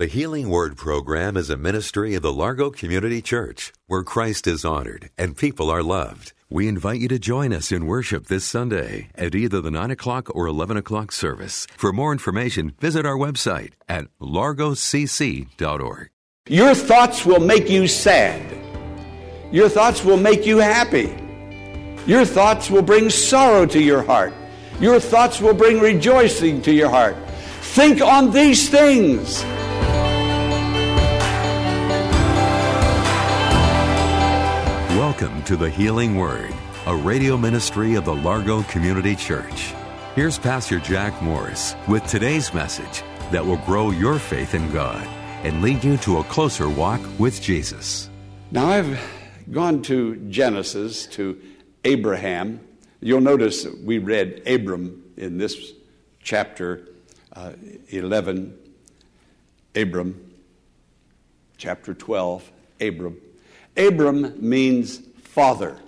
The Healing Word program is a ministry of the Largo Community Church where Christ is honored and people are loved. We invite you to join us in worship this Sunday at either the 9 o'clock or 11 o'clock service. For more information, visit our website at largocc.org. Your thoughts will make you sad. Your thoughts will make you happy. Your thoughts will bring sorrow to your heart. Your thoughts will bring rejoicing to your heart. Think on these things. Welcome to the Healing Word, a radio ministry of the Largo Community Church. Here's Pastor Jack Morris with today's message that will grow your faith in God and lead you to a closer walk with Jesus. Now, I've gone to Genesis, to Abraham. You'll notice we read Abram in this chapter uh, 11, Abram, chapter 12, Abram. Abram means father.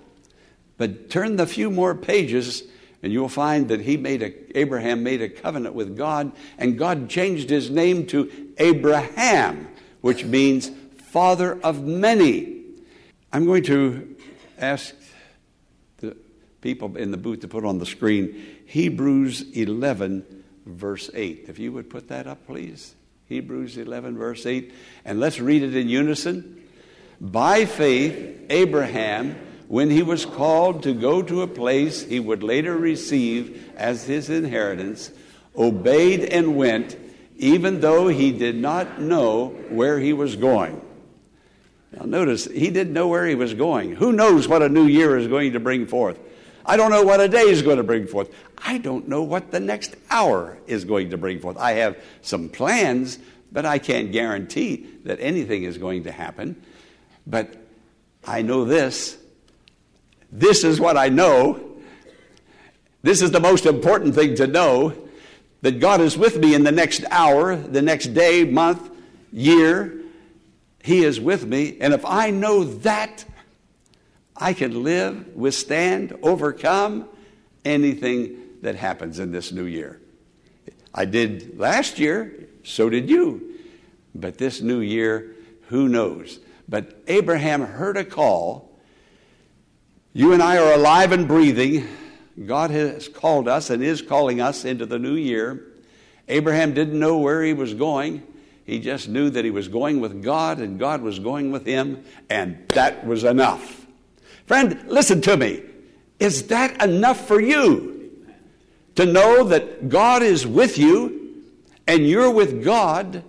But turn the few more pages and you'll find that he made a, Abraham made a covenant with God, and God changed his name to Abraham, which means father of many. I'm going to ask the people in the booth to put on the screen Hebrews 11, verse 8. If you would put that up, please. Hebrews 11, verse 8. And let's read it in unison. By faith, Abraham, when he was called to go to a place he would later receive as his inheritance, obeyed and went, even though he did not know where he was going. Now, notice, he didn't know where he was going. Who knows what a new year is going to bring forth? I don't know what a day is going to bring forth. I don't know what the next hour is going to bring forth. I have some plans, but I can't guarantee that anything is going to happen. But I know this. This is what I know. This is the most important thing to know that God is with me in the next hour, the next day, month, year. He is with me. And if I know that, I can live, withstand, overcome anything that happens in this new year. I did last year, so did you. But this new year, who knows? But Abraham heard a call. You and I are alive and breathing. God has called us and is calling us into the new year. Abraham didn't know where he was going. He just knew that he was going with God and God was going with him, and that was enough. Friend, listen to me. Is that enough for you to know that God is with you and you're with God?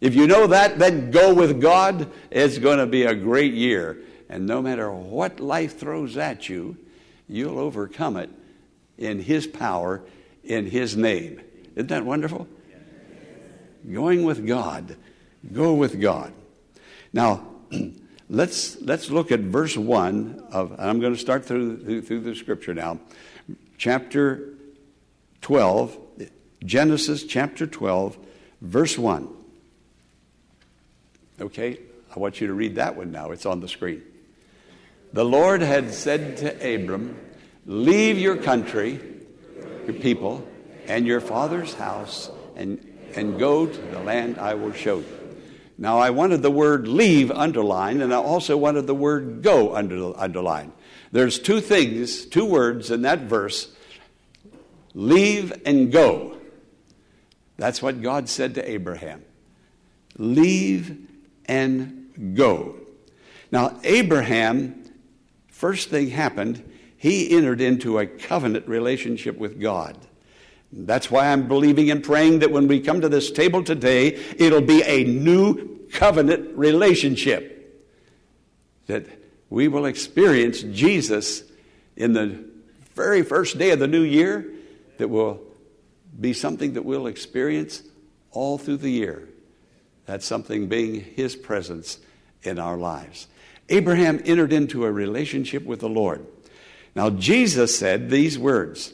If you know that, then go with God. It's going to be a great year. And no matter what life throws at you, you'll overcome it in His power, in His name. Isn't that wonderful? Going with God. Go with God. Now, let's, let's look at verse 1 of, and I'm going to start through, through, through the scripture now. Chapter 12, Genesis chapter 12, verse 1. Okay, I want you to read that one now. It's on the screen. The Lord had said to Abram, Leave your country, your people, and your father's house, and, and go to the land I will show you. Now, I wanted the word leave underlined, and I also wanted the word go under, underlined. There's two things, two words in that verse leave and go. That's what God said to Abraham. Leave and go. Now, Abraham, first thing happened, he entered into a covenant relationship with God. That's why I'm believing and praying that when we come to this table today, it'll be a new covenant relationship. That we will experience Jesus in the very first day of the new year, that will be something that we'll experience all through the year. That's something being His presence in our lives. Abraham entered into a relationship with the Lord. Now, Jesus said these words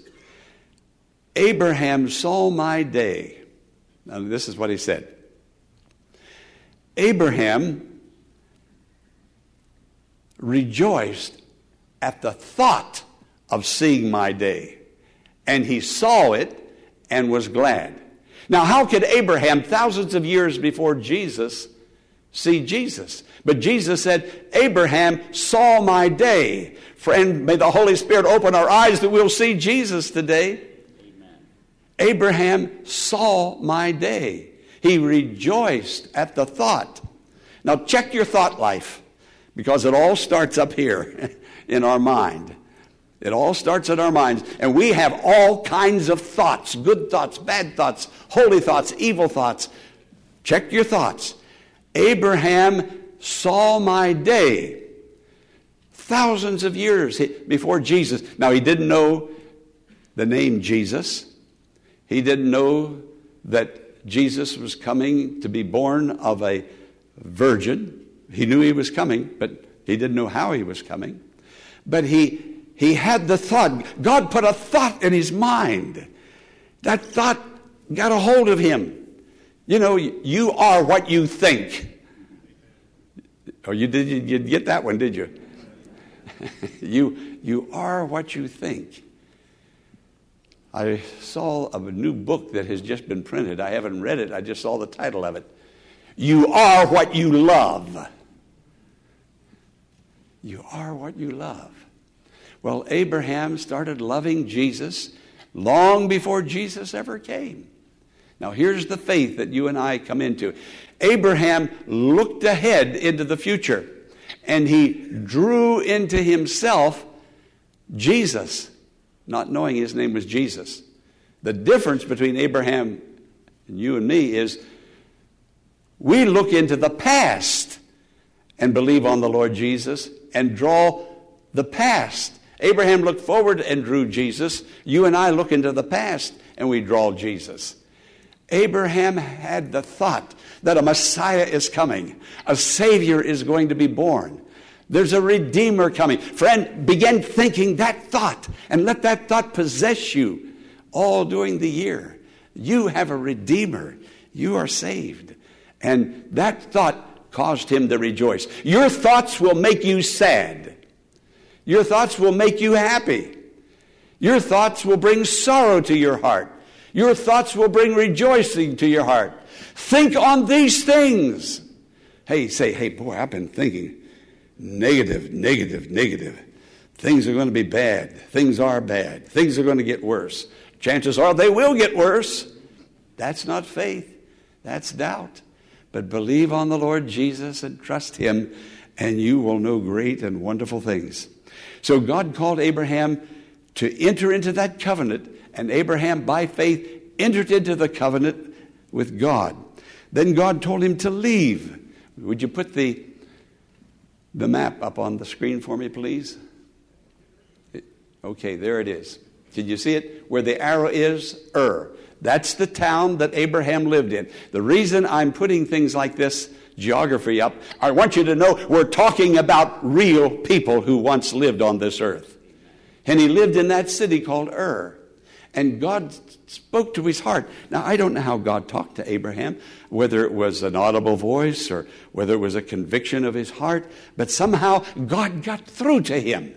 Abraham saw my day. Now, this is what he said Abraham rejoiced at the thought of seeing my day, and he saw it and was glad. Now, how could Abraham, thousands of years before Jesus, see Jesus? But Jesus said, Abraham saw my day. Friend, may the Holy Spirit open our eyes that we'll see Jesus today. Amen. Abraham saw my day. He rejoiced at the thought. Now, check your thought life because it all starts up here in our mind. It all starts in our minds. And we have all kinds of thoughts good thoughts, bad thoughts, holy thoughts, evil thoughts. Check your thoughts. Abraham saw my day thousands of years before Jesus. Now, he didn't know the name Jesus, he didn't know that Jesus was coming to be born of a virgin. He knew he was coming, but he didn't know how he was coming. But he he had the thought. God put a thought in his mind. That thought got a hold of him. You know, you are what you think. Oh, you did you, you get that one, did you? you you are what you think. I saw a new book that has just been printed. I haven't read it. I just saw the title of it. You are what you love. You are what you love. Well, Abraham started loving Jesus long before Jesus ever came. Now, here's the faith that you and I come into. Abraham looked ahead into the future and he drew into himself Jesus, not knowing his name was Jesus. The difference between Abraham and you and me is we look into the past and believe on the Lord Jesus and draw the past Abraham looked forward and drew Jesus. You and I look into the past and we draw Jesus. Abraham had the thought that a Messiah is coming, a Savior is going to be born. There's a Redeemer coming. Friend, begin thinking that thought and let that thought possess you all during the year. You have a Redeemer. You are saved. And that thought caused him to rejoice. Your thoughts will make you sad. Your thoughts will make you happy. Your thoughts will bring sorrow to your heart. Your thoughts will bring rejoicing to your heart. Think on these things. Hey, say, hey, boy, I've been thinking negative, negative, negative. Things are going to be bad. Things are bad. Things are going to get worse. Chances are they will get worse. That's not faith, that's doubt. But believe on the Lord Jesus and trust Him, and you will know great and wonderful things. So God called Abraham to enter into that covenant, and Abraham, by faith, entered into the covenant with God. Then God told him to leave. Would you put the, the map up on the screen for me, please? Okay, there it is. Did you see it? Where the arrow is, Ur. That's the town that Abraham lived in. The reason I'm putting things like this geography up. I want you to know we're talking about real people who once lived on this earth. And he lived in that city called Ur. And God spoke to his heart. Now, I don't know how God talked to Abraham, whether it was an audible voice or whether it was a conviction of his heart, but somehow God got through to him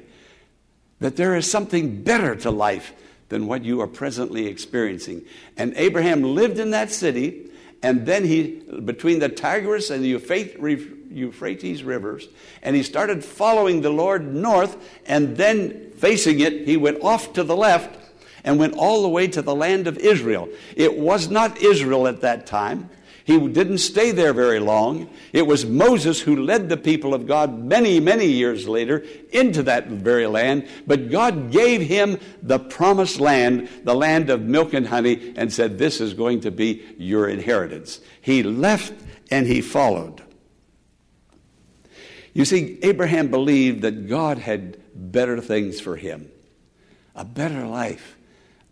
that there is something better to life than what you are presently experiencing. And Abraham lived in that city and then he, between the Tigris and the Euphrates rivers, and he started following the Lord north, and then facing it, he went off to the left and went all the way to the land of Israel. It was not Israel at that time. He didn't stay there very long. It was Moses who led the people of God many, many years later into that very land. But God gave him the promised land, the land of milk and honey, and said, This is going to be your inheritance. He left and he followed. You see, Abraham believed that God had better things for him a better life,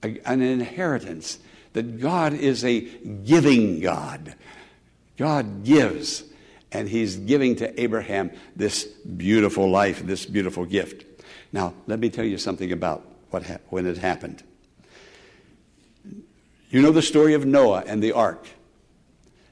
an inheritance that God is a giving God. God gives, and He's giving to Abraham this beautiful life, this beautiful gift. Now, let me tell you something about what ha- when it happened. You know the story of Noah and the ark.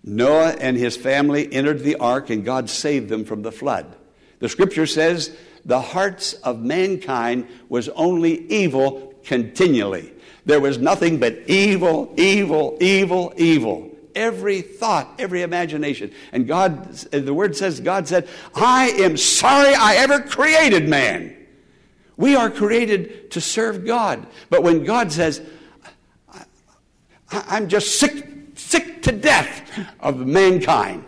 Noah and his family entered the ark, and God saved them from the flood. The scripture says the hearts of mankind was only evil continually. There was nothing but evil, evil, evil, evil. Every thought, every imagination. And God, the word says, God said, I am sorry I ever created man. We are created to serve God. But when God says, I'm just sick, sick to death of mankind,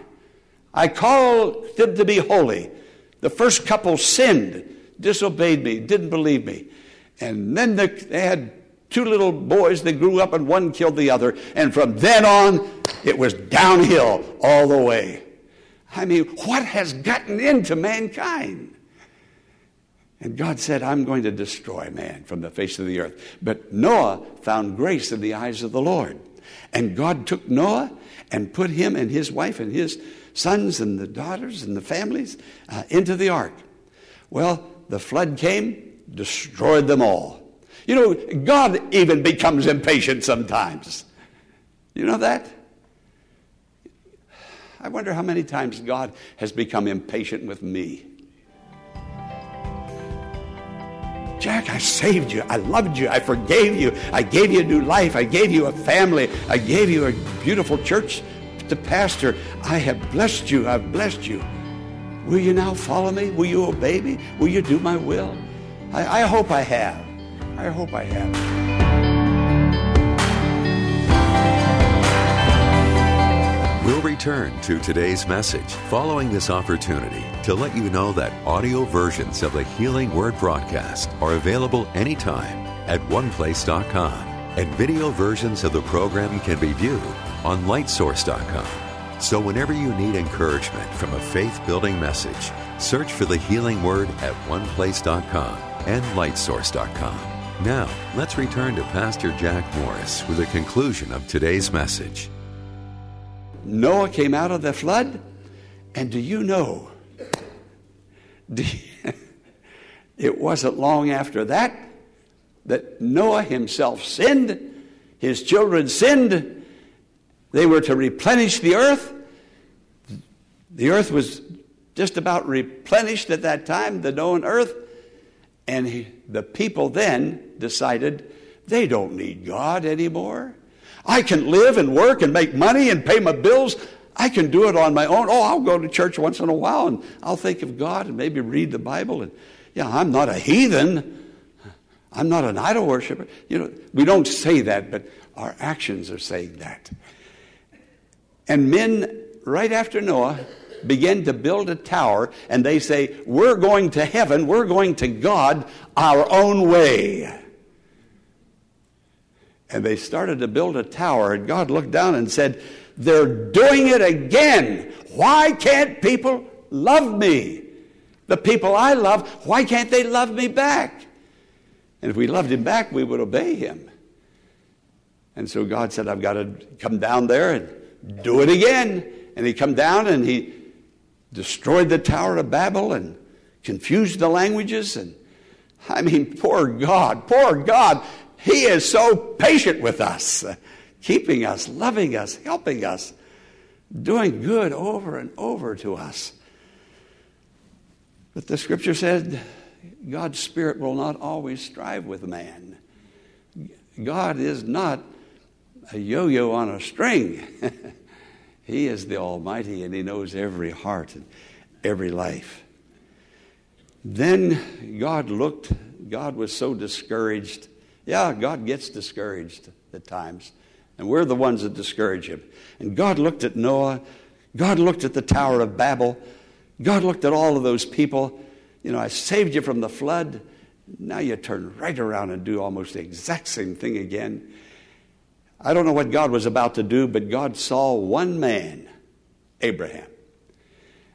I call them to be holy. The first couple sinned, disobeyed me, didn't believe me. And then they had two little boys that grew up and one killed the other. And from then on, it was downhill all the way. I mean, what has gotten into mankind? And God said, I'm going to destroy man from the face of the earth. But Noah found grace in the eyes of the Lord. And God took Noah and put him and his wife and his sons and the daughters and the families uh, into the ark. Well, the flood came, destroyed them all. You know, God even becomes impatient sometimes. You know that? I wonder how many times God has become impatient with me. Jack, I saved you. I loved you. I forgave you. I gave you a new life. I gave you a family. I gave you a beautiful church to pastor. I have blessed you. I've blessed you. Will you now follow me? Will you obey me? Will you do my will? I, I hope I have. I hope I have. We'll return to today's message following this opportunity to let you know that audio versions of the Healing Word broadcast are available anytime at oneplace.com, and video versions of the program can be viewed on lightsource.com. So whenever you need encouragement from a faith building message, search for the Healing Word at oneplace.com and lightsource.com. Now, let's return to Pastor Jack Morris with the conclusion of today's message. Noah came out of the flood, and do you know? it wasn't long after that that Noah himself sinned, his children sinned. They were to replenish the earth. The earth was just about replenished at that time, the known earth. And he, the people then decided they don't need God anymore. I can live and work and make money and pay my bills. I can do it on my own. Oh, I'll go to church once in a while and I'll think of God and maybe read the Bible. And yeah, I'm not a heathen. I'm not an idol worshiper. You know, we don't say that, but our actions are saying that. And men, right after Noah, begin to build a tower and they say, We're going to heaven, we're going to God our own way. And they started to build a tower, and God looked down and said, They're doing it again. Why can't people love me? The people I love, why can't they love me back? And if we loved him back, we would obey him. And so God said, I've got to come down there and do it again. And he come down and he destroyed the Tower of Babel and confused the languages. And I mean, poor God, poor God. He is so patient with us, keeping us, loving us, helping us, doing good over and over to us. But the scripture said God's Spirit will not always strive with man. God is not a yo yo on a string. he is the Almighty and He knows every heart and every life. Then God looked, God was so discouraged. Yeah, God gets discouraged at times, and we're the ones that discourage Him. And God looked at Noah, God looked at the Tower of Babel, God looked at all of those people. You know, I saved you from the flood. Now you turn right around and do almost the exact same thing again. I don't know what God was about to do, but God saw one man, Abraham.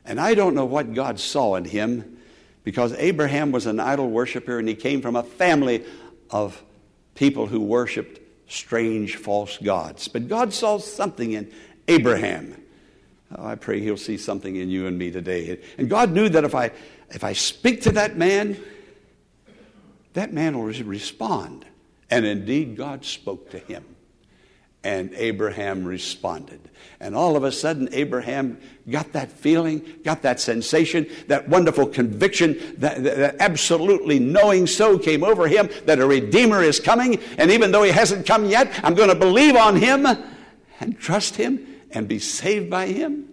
And I don't know what God saw in him because Abraham was an idol worshiper and he came from a family of people who worshiped strange false gods. But God saw something in Abraham. Oh, I pray he'll see something in you and me today. And God knew that if I, if I speak to that man, that man will respond. And indeed, God spoke to him. And Abraham responded. And all of a sudden, Abraham got that feeling, got that sensation, that wonderful conviction, that, that, absolutely knowing so came over him that a Redeemer is coming. And even though he hasn't come yet, I'm going to believe on him and trust him and be saved by him.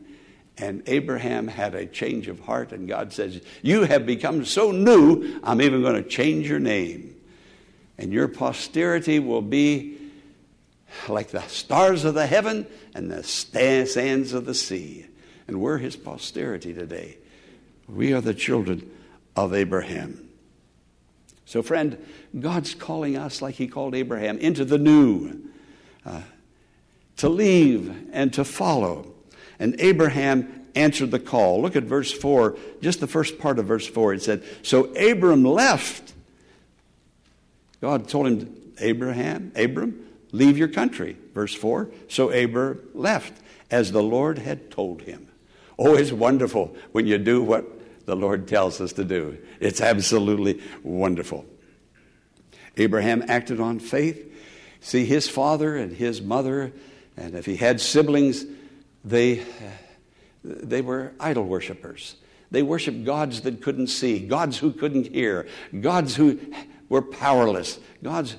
And Abraham had a change of heart, and God says, You have become so new, I'm even going to change your name. And your posterity will be like the stars of the heaven and the sands of the sea. And we're his posterity today. We are the children of Abraham. So, friend, God's calling us, like he called Abraham, into the new, uh, to leave and to follow. And Abraham answered the call. Look at verse 4, just the first part of verse 4. It said, So Abram left. God told him, Abraham, Abram, Leave your country. Verse 4 So Abram left as the Lord had told him. Oh, it's wonderful when you do what the Lord tells us to do. It's absolutely wonderful. Abraham acted on faith. See, his father and his mother, and if he had siblings, they, they were idol worshippers. They worshiped gods that couldn't see, gods who couldn't hear, gods who were powerless, gods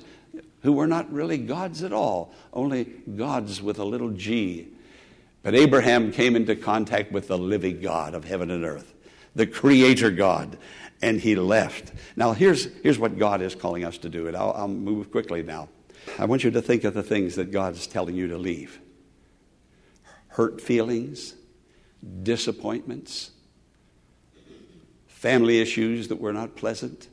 who were not really gods at all, only gods with a little g. But Abraham came into contact with the living God of heaven and earth, the creator God, and he left. Now, here's, here's what God is calling us to do, and I'll, I'll move quickly now. I want you to think of the things that God is telling you to leave hurt feelings, disappointments, family issues that were not pleasant,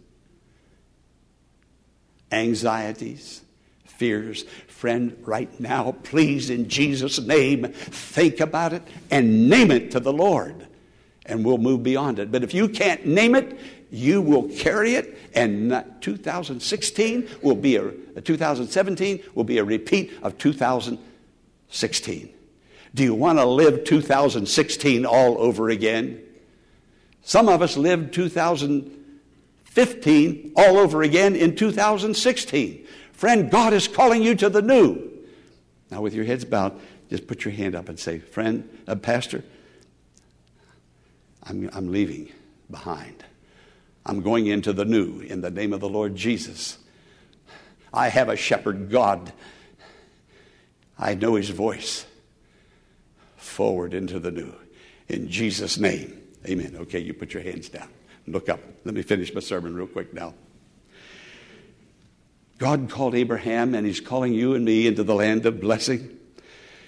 anxieties, fears. Friend, right now, please, in Jesus' name, think about it and name it to the Lord, and we'll move beyond it. But if you can't name it, you will carry it, and 2016 will be a uh, 2017 will be a repeat of 2016. Do you want to live 2016 all over again? Some of us lived 2000 15 all over again in 2016. Friend, God is calling you to the new. Now, with your heads bowed, just put your hand up and say, Friend, uh, Pastor, I'm, I'm leaving behind. I'm going into the new in the name of the Lord Jesus. I have a shepherd God. I know his voice. Forward into the new. In Jesus' name. Amen. Okay, you put your hands down. Look up. Let me finish my sermon real quick now. God called Abraham, and He's calling you and me into the land of blessing,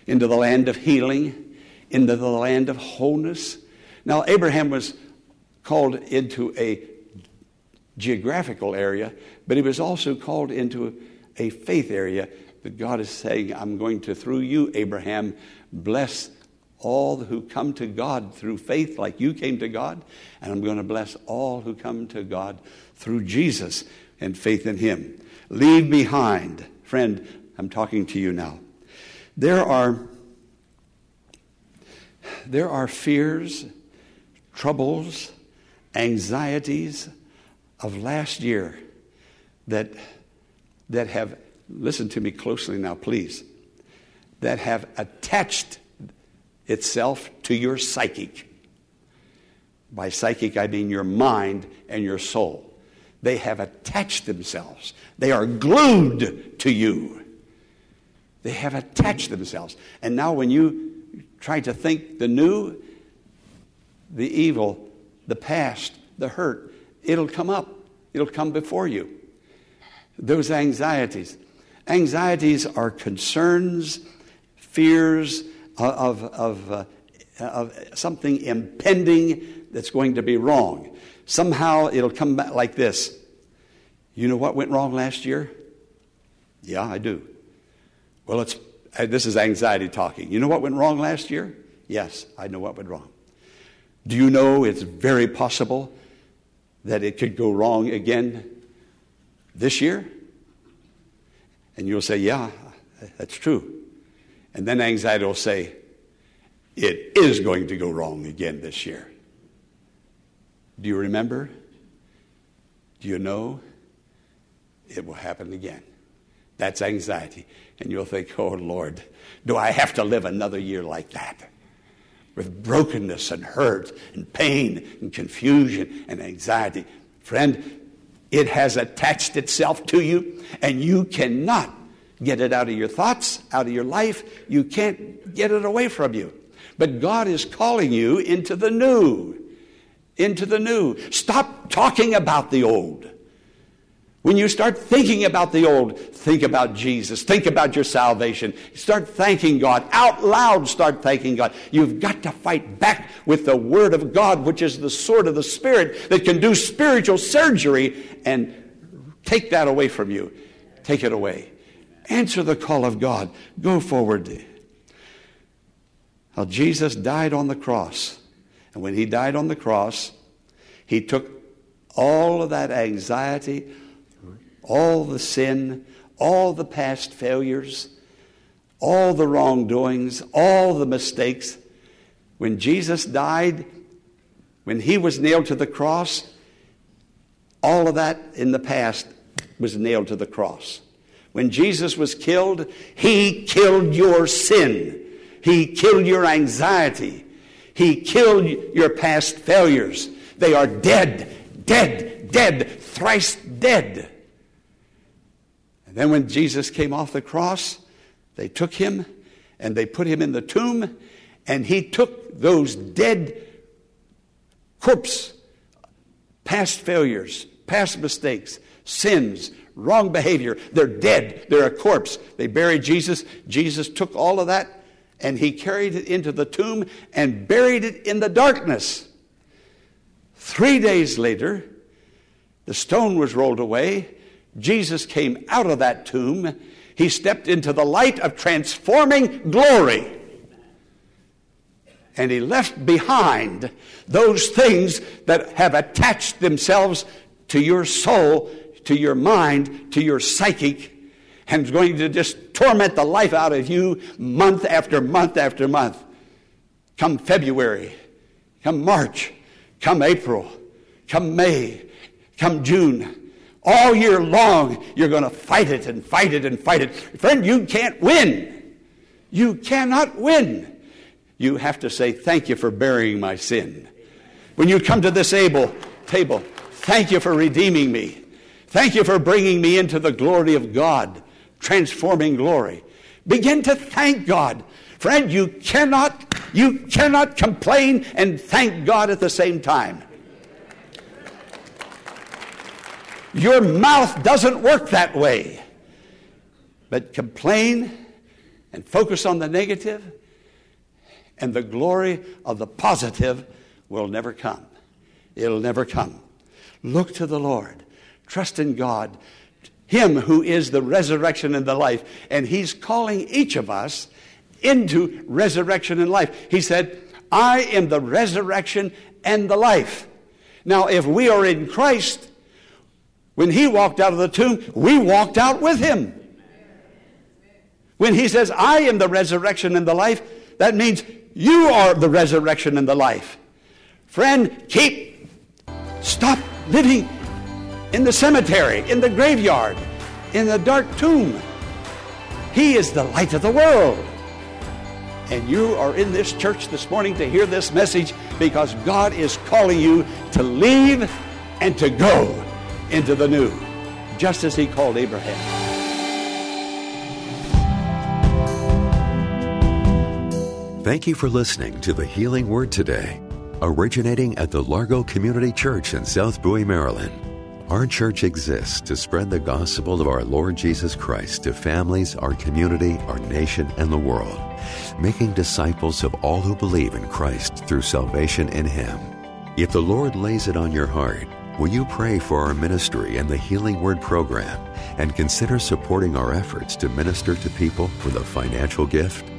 into the land of healing, into the land of wholeness. Now, Abraham was called into a geographical area, but he was also called into a faith area that God is saying, I'm going to, through you, Abraham, bless all who come to God through faith, like you came to God, and I'm going to bless all who come to God through Jesus and faith in Him. Leave behind, friend, I'm talking to you now. There are, there are fears, troubles, anxieties of last year that, that have, listen to me closely now, please, that have attached itself to your psychic. By psychic, I mean your mind and your soul. They have attached themselves, they are glued to you. They have attached themselves. And now, when you try to think the new, the evil, the past, the hurt, it'll come up. It'll come before you. Those anxieties. Anxieties are concerns, fears, of, of, uh, of something impending that's going to be wrong. Somehow it'll come back like this. You know what went wrong last year? Yeah, I do. Well, it's, uh, this is anxiety talking. You know what went wrong last year? Yes, I know what went wrong. Do you know it's very possible that it could go wrong again this year? And you'll say, Yeah, That's true. And then anxiety will say, it is going to go wrong again this year. Do you remember? Do you know? It will happen again. That's anxiety. And you'll think, oh Lord, do I have to live another year like that? With brokenness and hurt and pain and confusion and anxiety. Friend, it has attached itself to you, and you cannot get it out of your thoughts, out of your life. You can't get it away from you. But God is calling you into the new. Into the new. Stop talking about the old. When you start thinking about the old, think about Jesus. Think about your salvation. Start thanking God. Out loud, start thanking God. You've got to fight back with the Word of God, which is the sword of the Spirit that can do spiritual surgery and take that away from you. Take it away. Answer the call of God. Go forward. Now, Jesus died on the cross. And when he died on the cross, he took all of that anxiety, all the sin, all the past failures, all the wrongdoings, all the mistakes. When Jesus died, when he was nailed to the cross, all of that in the past was nailed to the cross. When Jesus was killed, he killed your sin. He killed your anxiety. He killed your past failures. They are dead, dead, dead, thrice dead. And then when Jesus came off the cross, they took him and they put him in the tomb, and he took those dead corpse, past failures, past mistakes, sins, wrong behavior. They're dead. They're a corpse. They buried Jesus. Jesus took all of that and he carried it into the tomb and buried it in the darkness. Three days later, the stone was rolled away. Jesus came out of that tomb. He stepped into the light of transforming glory. And he left behind those things that have attached themselves to your soul, to your mind, to your psychic, and is going to just torment the life out of you month after month after month. Come February, come March, come April, come May, come June. All year long, you're going to fight it and fight it and fight it. Friend, you can't win. You cannot win. You have to say, Thank you for burying my sin. When you come to this able table, thank you for redeeming me. Thank you for bringing me into the glory of God, transforming glory. Begin to thank God. Friend, you cannot, you cannot complain and thank God at the same time. Your mouth doesn't work that way. But complain and focus on the negative, and the glory of the positive will never come. It'll never come. Look to the Lord. Trust in God, Him who is the resurrection and the life. And He's calling each of us into resurrection and life. He said, I am the resurrection and the life. Now, if we are in Christ, when he walked out of the tomb, we walked out with him. When he says, I am the resurrection and the life, that means you are the resurrection and the life. Friend, keep, stop living in the cemetery, in the graveyard, in the dark tomb. He is the light of the world. And you are in this church this morning to hear this message because God is calling you to leave and to go into the new, just as he called Abraham. Thank you for listening to the Healing Word today, originating at the Largo Community Church in South Bowie, Maryland. Our church exists to spread the gospel of our Lord Jesus Christ to families, our community, our nation, and the world, making disciples of all who believe in Christ through salvation in Him. If the Lord lays it on your heart, Will you pray for our ministry and the Healing Word program and consider supporting our efforts to minister to people with a financial gift?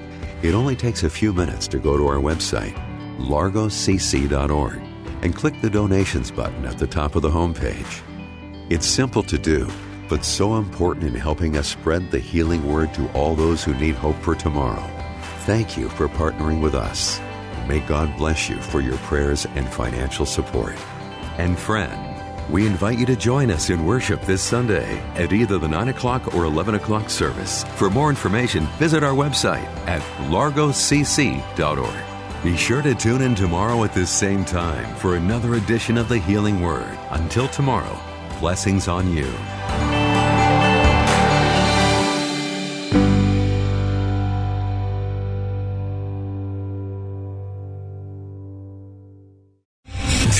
It only takes a few minutes to go to our website, largocc.org, and click the donations button at the top of the homepage. It's simple to do. but so important in helping us spread the healing word to all those who need hope for tomorrow. Thank you for partnering with us. May God bless you for your prayers and financial support. And friend, we invite you to join us in worship this Sunday at either the 9 o'clock or 11 o'clock service. For more information, visit our website at largocc.org. Be sure to tune in tomorrow at this same time for another edition of the Healing Word. Until tomorrow, blessings on you.